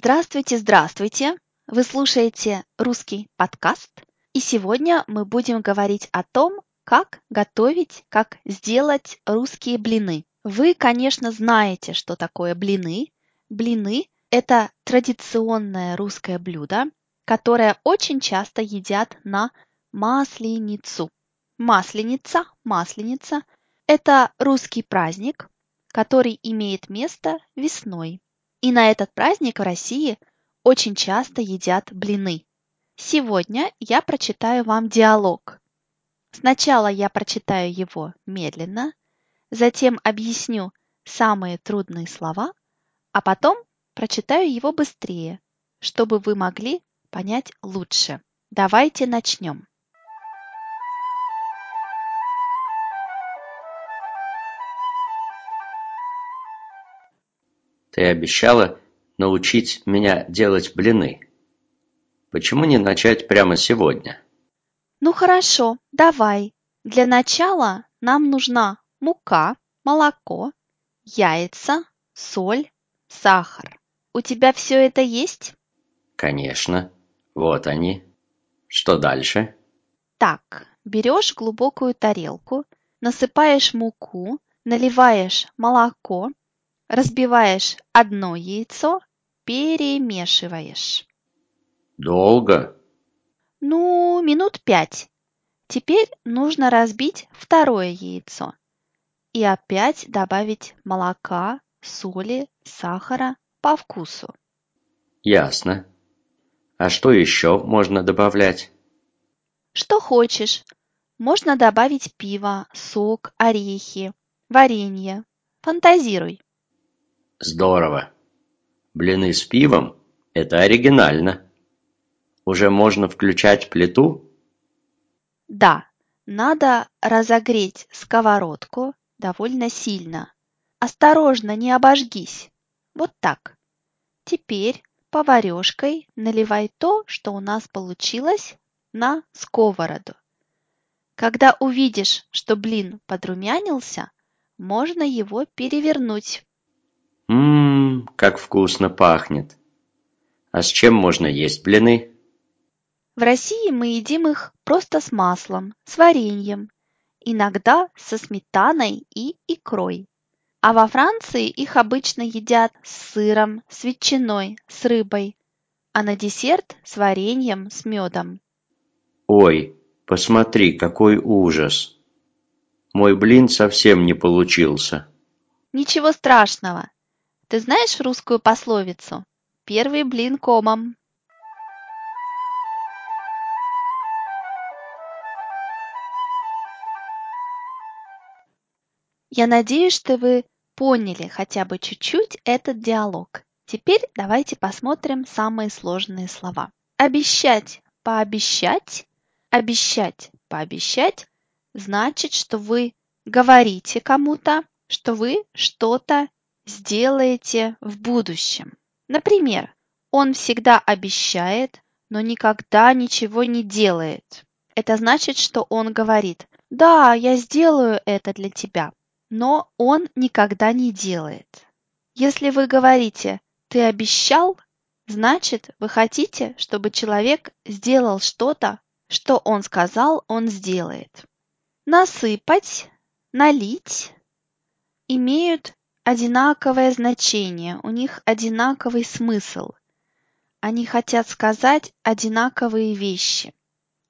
Здравствуйте, здравствуйте! Вы слушаете русский подкаст, и сегодня мы будем говорить о том, как готовить, как сделать русские блины. Вы, конечно, знаете, что такое блины. Блины – это традиционное русское блюдо, которое очень часто едят на масленицу. Масленица, масленица – это русский праздник, который имеет место весной. И на этот праздник в России очень часто едят блины. Сегодня я прочитаю вам диалог. Сначала я прочитаю его медленно, затем объясню самые трудные слова, а потом прочитаю его быстрее, чтобы вы могли понять лучше. Давайте начнем. Ты обещала научить меня делать блины. Почему не начать прямо сегодня? Ну хорошо, давай. Для начала нам нужна мука, молоко, яйца, соль, сахар. У тебя все это есть? Конечно. Вот они. Что дальше? Так, берешь глубокую тарелку, насыпаешь муку, наливаешь молоко, разбиваешь одно яйцо, перемешиваешь. Долго? Ну, минут пять. Теперь нужно разбить второе яйцо и опять добавить молока, соли, сахара по вкусу. Ясно. А что еще можно добавлять? Что хочешь. Можно добавить пиво, сок, орехи, варенье. Фантазируй. Здорово. Блины с пивом – это оригинально. Уже можно включать плиту? Да, надо разогреть сковородку довольно сильно. Осторожно, не обожгись. Вот так. Теперь поварешкой наливай то, что у нас получилось, на сковороду. Когда увидишь, что блин подрумянился, можно его перевернуть. Ммм, как вкусно пахнет. А с чем можно есть блины? В России мы едим их просто с маслом, с вареньем, иногда со сметаной и икрой. А во Франции их обычно едят с сыром, с ветчиной, с рыбой, а на десерт с вареньем, с медом. Ой, посмотри, какой ужас. Мой блин совсем не получился. Ничего страшного. Ты знаешь русскую пословицу? Первый блин комом. Я надеюсь, что вы поняли хотя бы чуть-чуть этот диалог. Теперь давайте посмотрим самые сложные слова. Обещать, пообещать, обещать, пообещать значит, что вы говорите кому-то, что вы что-то сделаете в будущем. Например, он всегда обещает, но никогда ничего не делает. Это значит, что он говорит, да, я сделаю это для тебя, но он никогда не делает. Если вы говорите «ты обещал», значит, вы хотите, чтобы человек сделал что-то, что он сказал, он сделает. Насыпать, налить имеют одинаковое значение, у них одинаковый смысл. Они хотят сказать одинаковые вещи.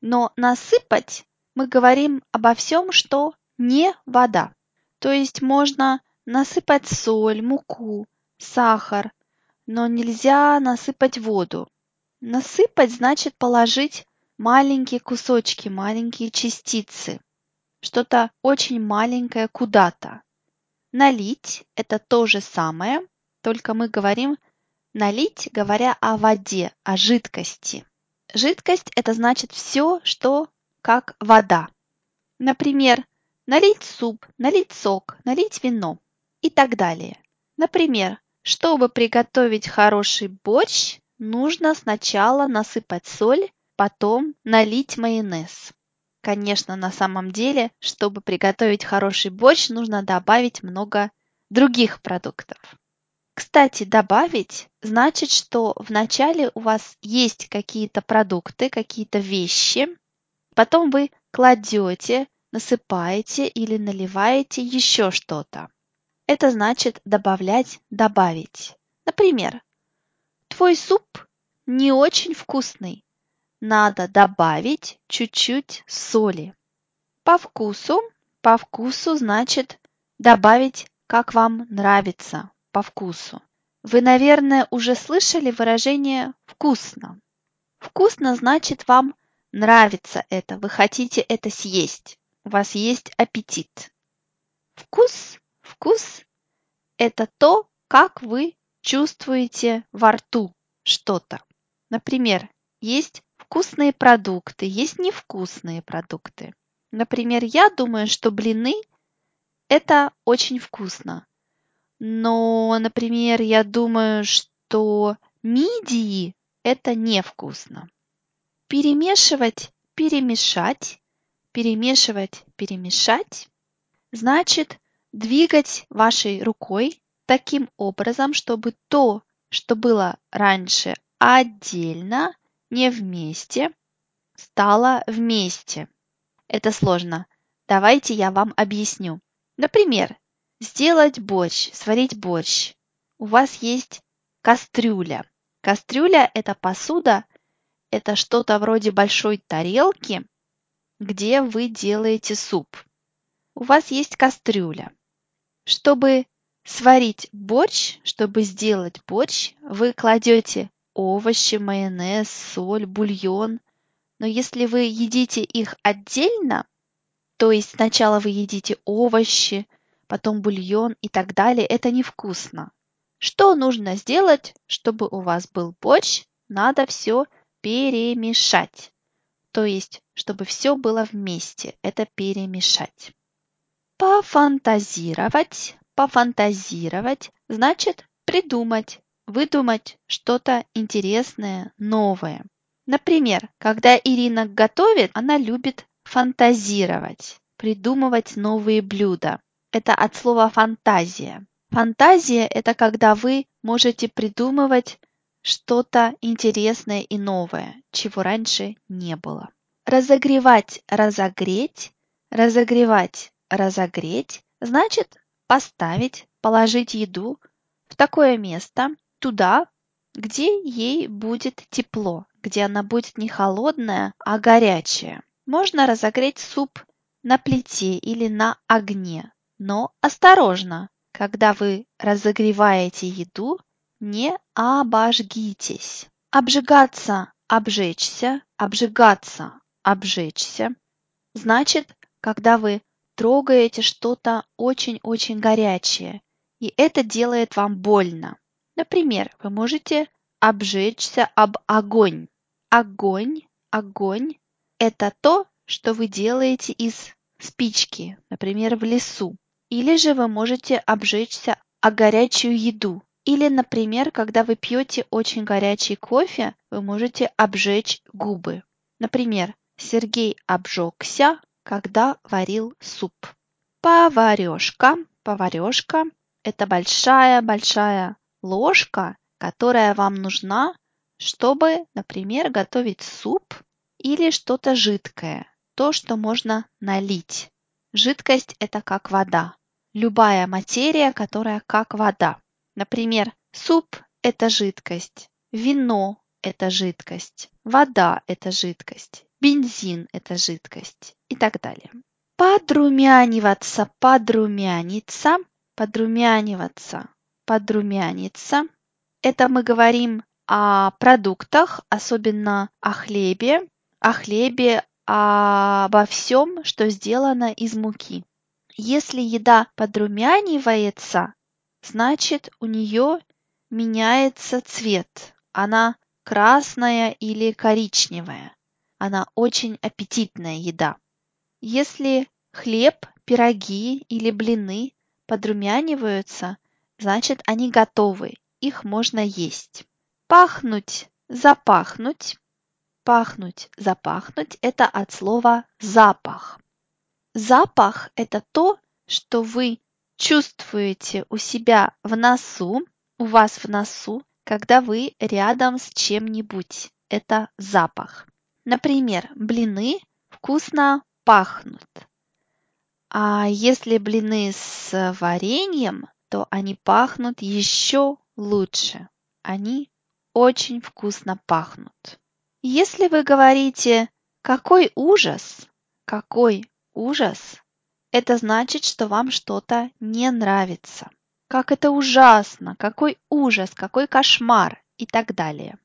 Но насыпать мы говорим обо всем, что не вода. То есть можно насыпать соль, муку, сахар, но нельзя насыпать воду. Насыпать значит положить маленькие кусочки, маленькие частицы, что-то очень маленькое куда-то. Налить – это то же самое, только мы говорим налить, говоря о воде, о жидкости. Жидкость – это значит все, что как вода. Например, налить суп, налить сок, налить вино и так далее. Например, чтобы приготовить хороший борщ, нужно сначала насыпать соль, потом налить майонез. Конечно, на самом деле, чтобы приготовить хороший борщ, нужно добавить много других продуктов. Кстати, добавить значит, что вначале у вас есть какие-то продукты, какие-то вещи, потом вы кладете, насыпаете или наливаете еще что-то. Это значит добавлять, добавить. Например, твой суп не очень вкусный. Надо добавить чуть-чуть соли. По вкусу, по вкусу значит добавить, как вам нравится, по вкусу. Вы, наверное, уже слышали выражение «вкусно». Вкусно значит вам нравится это, вы хотите это съесть, у вас есть аппетит. Вкус, вкус – это то, как вы чувствуете во рту что-то. Например, есть вкусные продукты, есть невкусные продукты. Например, я думаю, что блины – это очень вкусно. Но, например, я думаю, что мидии – это невкусно. Перемешивать, перемешать, перемешивать, перемешать значит двигать вашей рукой таким образом, чтобы то, что было раньше отдельно, не вместе, стало вместе. Это сложно. Давайте я вам объясню. Например, Сделать борщ, сварить борщ. У вас есть кастрюля. Кастрюля – это посуда, это что-то вроде большой тарелки, где вы делаете суп. У вас есть кастрюля. Чтобы сварить борщ, чтобы сделать борщ, вы кладете овощи, майонез, соль, бульон. Но если вы едите их отдельно, то есть сначала вы едите овощи, потом бульон и так далее, это невкусно. Что нужно сделать, чтобы у вас был борщ? Надо все перемешать. То есть, чтобы все было вместе, это перемешать. Пофантазировать, пофантазировать значит придумать, выдумать что-то интересное, новое. Например, когда Ирина готовит, она любит фантазировать, придумывать новые блюда это от слова фантазия. Фантазия – это когда вы можете придумывать что-то интересное и новое, чего раньше не было. Разогревать, разогреть, разогревать, разогреть значит поставить, положить еду в такое место, туда, где ей будет тепло, где она будет не холодная, а горячая. Можно разогреть суп на плите или на огне, но осторожно, когда вы разогреваете еду, не обожгитесь. Обжигаться, обжечься, обжигаться, обжечься. Значит, когда вы трогаете что-то очень-очень горячее, и это делает вам больно. Например, вы можете обжечься об огонь. Огонь, огонь – это то, что вы делаете из спички, например, в лесу. Или же вы можете обжечься о горячую еду. Или, например, когда вы пьете очень горячий кофе, вы можете обжечь губы. Например, Сергей обжегся, когда варил суп. Поварешка. Поварешка – это большая-большая ложка, которая вам нужна, чтобы, например, готовить суп или что-то жидкое, то, что можно налить. Жидкость – это как вода любая материя, которая как вода. Например, суп – это жидкость, вино – это жидкость, вода – это жидкость, бензин – это жидкость и так далее. Подрумяниваться, подрумяниться, подрумяниваться, подрумяниться. Это мы говорим о продуктах, особенно о хлебе, о хлебе, обо всем, что сделано из муки. Если еда подрумянивается, значит у нее меняется цвет. Она красная или коричневая. Она очень аппетитная еда. Если хлеб, пироги или блины подрумяниваются, значит они готовы, их можно есть. Пахнуть, запахнуть. Пахнуть, запахнуть – это от слова запах. Запах – это то, что вы чувствуете у себя в носу, у вас в носу, когда вы рядом с чем-нибудь. Это запах. Например, блины вкусно пахнут. А если блины с вареньем, то они пахнут еще лучше. Они очень вкусно пахнут. Если вы говорите «какой ужас», «какой ужас», это значит, что вам что-то не нравится. Как это ужасно, какой ужас, какой кошмар и так далее.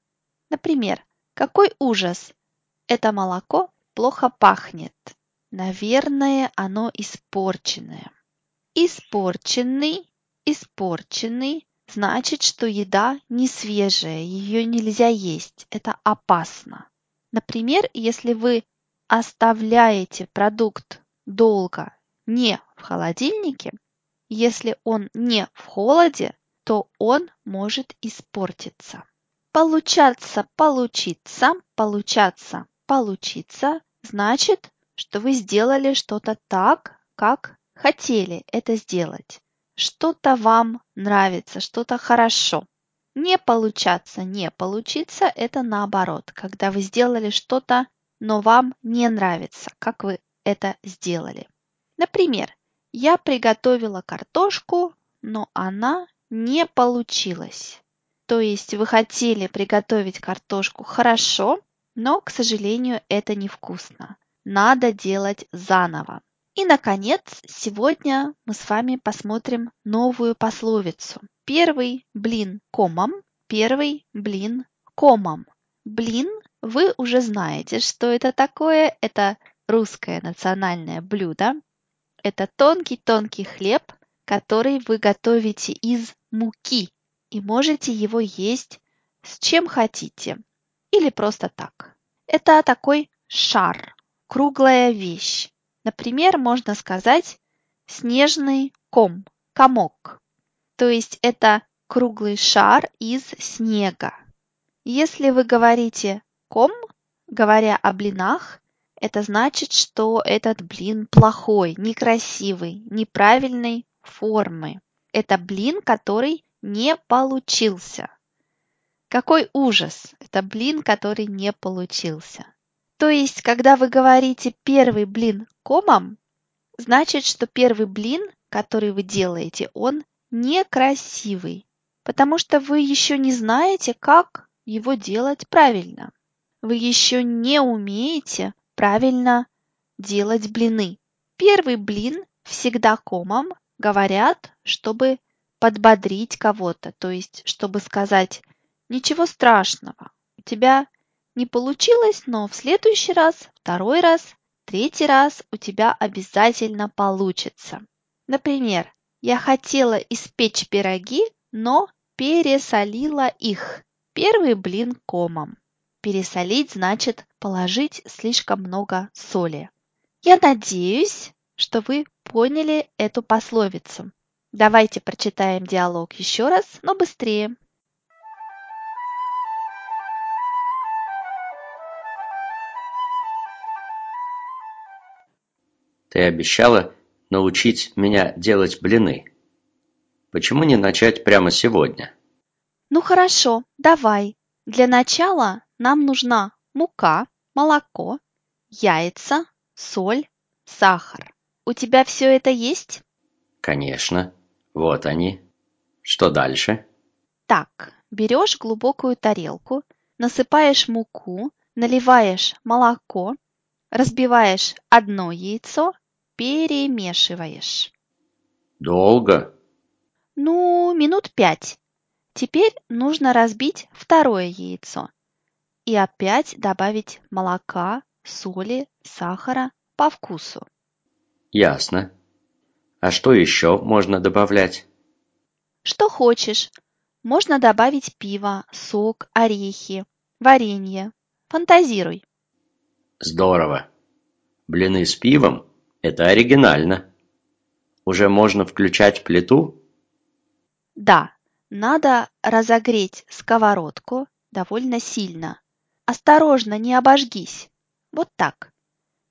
Например, какой ужас, это молоко плохо пахнет. Наверное, оно испорченное. Испорченный, испорченный значит, что еда не свежая, ее нельзя есть, это опасно. Например, если вы оставляете продукт долго не в холодильнике, если он не в холоде, то он может испортиться. Получаться, получиться, получаться, получиться значит, что вы сделали что-то так, как хотели это сделать. Что-то вам нравится, что-то хорошо. Не получаться, не получиться – это наоборот, когда вы сделали что-то, но вам не нравится, как вы это сделали. Например, я приготовила картошку, но она не получилась. То есть вы хотели приготовить картошку хорошо, но, к сожалению, это невкусно. Надо делать заново. И, наконец, сегодня мы с вами посмотрим новую пословицу. Первый блин комом, первый блин комом. Блин, вы уже знаете, что это такое. Это русское национальное блюдо. Это тонкий-тонкий хлеб, который вы готовите из муки и можете его есть с чем хотите или просто так. Это такой шар, круглая вещь. Например, можно сказать снежный ком, комок. То есть это круглый шар из снега. Если вы говорите ком, говоря о блинах, это значит, что этот блин плохой, некрасивый, неправильной формы. Это блин, который не получился. Какой ужас! Это блин, который не получился. То есть, когда вы говорите первый блин комом, значит, что первый блин, который вы делаете, он некрасивый, потому что вы еще не знаете, как его делать правильно. Вы еще не умеете правильно делать блины. Первый блин всегда комом говорят, чтобы подбодрить кого-то, то есть чтобы сказать «Ничего страшного, у тебя не получилось, но в следующий раз, второй раз, третий раз у тебя обязательно получится». Например, я хотела испечь пироги, но пересолила их. Первый блин комом. Пересолить значит положить слишком много соли. Я надеюсь, что вы поняли эту пословицу. Давайте прочитаем диалог еще раз, но быстрее. Ты обещала научить меня делать блины. Почему не начать прямо сегодня? Ну хорошо, давай. Для начала нам нужна мука, молоко, яйца, соль, сахар. У тебя все это есть? Конечно. Вот они. Что дальше? Так, берешь глубокую тарелку, насыпаешь муку, наливаешь молоко, разбиваешь одно яйцо, перемешиваешь. Долго? Ну, минут пять. Теперь нужно разбить второе яйцо и опять добавить молока, соли, сахара по вкусу. Ясно. А что еще можно добавлять? Что хочешь. Можно добавить пиво, сок, орехи, варенье. Фантазируй. Здорово. Блины с пивом – это оригинально. Уже можно включать плиту? Да, надо разогреть сковородку довольно сильно. Осторожно, не обожгись. Вот так.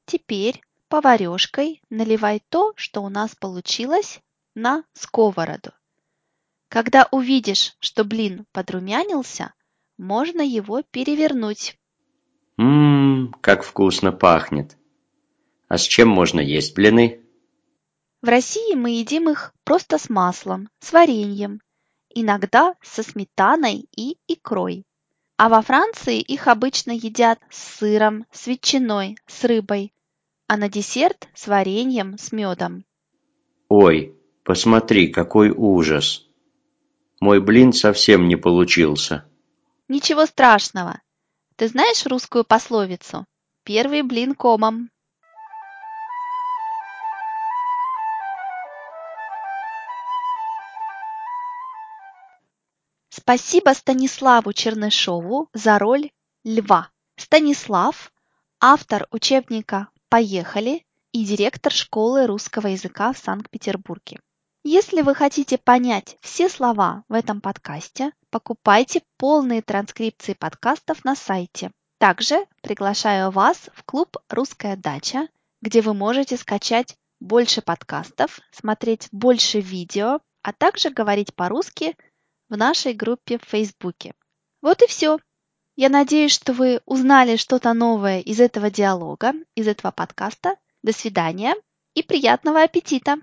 Теперь поварешкой наливай то, что у нас получилось, на сковороду. Когда увидишь, что блин подрумянился, можно его перевернуть. Ммм, как вкусно пахнет. А с чем можно есть блины? В России мы едим их просто с маслом, с вареньем, иногда со сметаной и икрой. А во Франции их обычно едят с сыром, с ветчиной, с рыбой, а на десерт с вареньем, с медом. Ой, посмотри, какой ужас. Мой блин совсем не получился. Ничего страшного. Ты знаешь русскую пословицу? Первый блин комом. Спасибо Станиславу Чернышову за роль льва. Станислав – автор учебника «Поехали» и директор школы русского языка в Санкт-Петербурге. Если вы хотите понять все слова в этом подкасте, покупайте полные транскрипции подкастов на сайте. Также приглашаю вас в клуб «Русская дача», где вы можете скачать больше подкастов, смотреть больше видео, а также говорить по-русски в нашей группе в Фейсбуке. Вот и все. Я надеюсь, что вы узнали что-то новое из этого диалога, из этого подкаста. До свидания и приятного аппетита!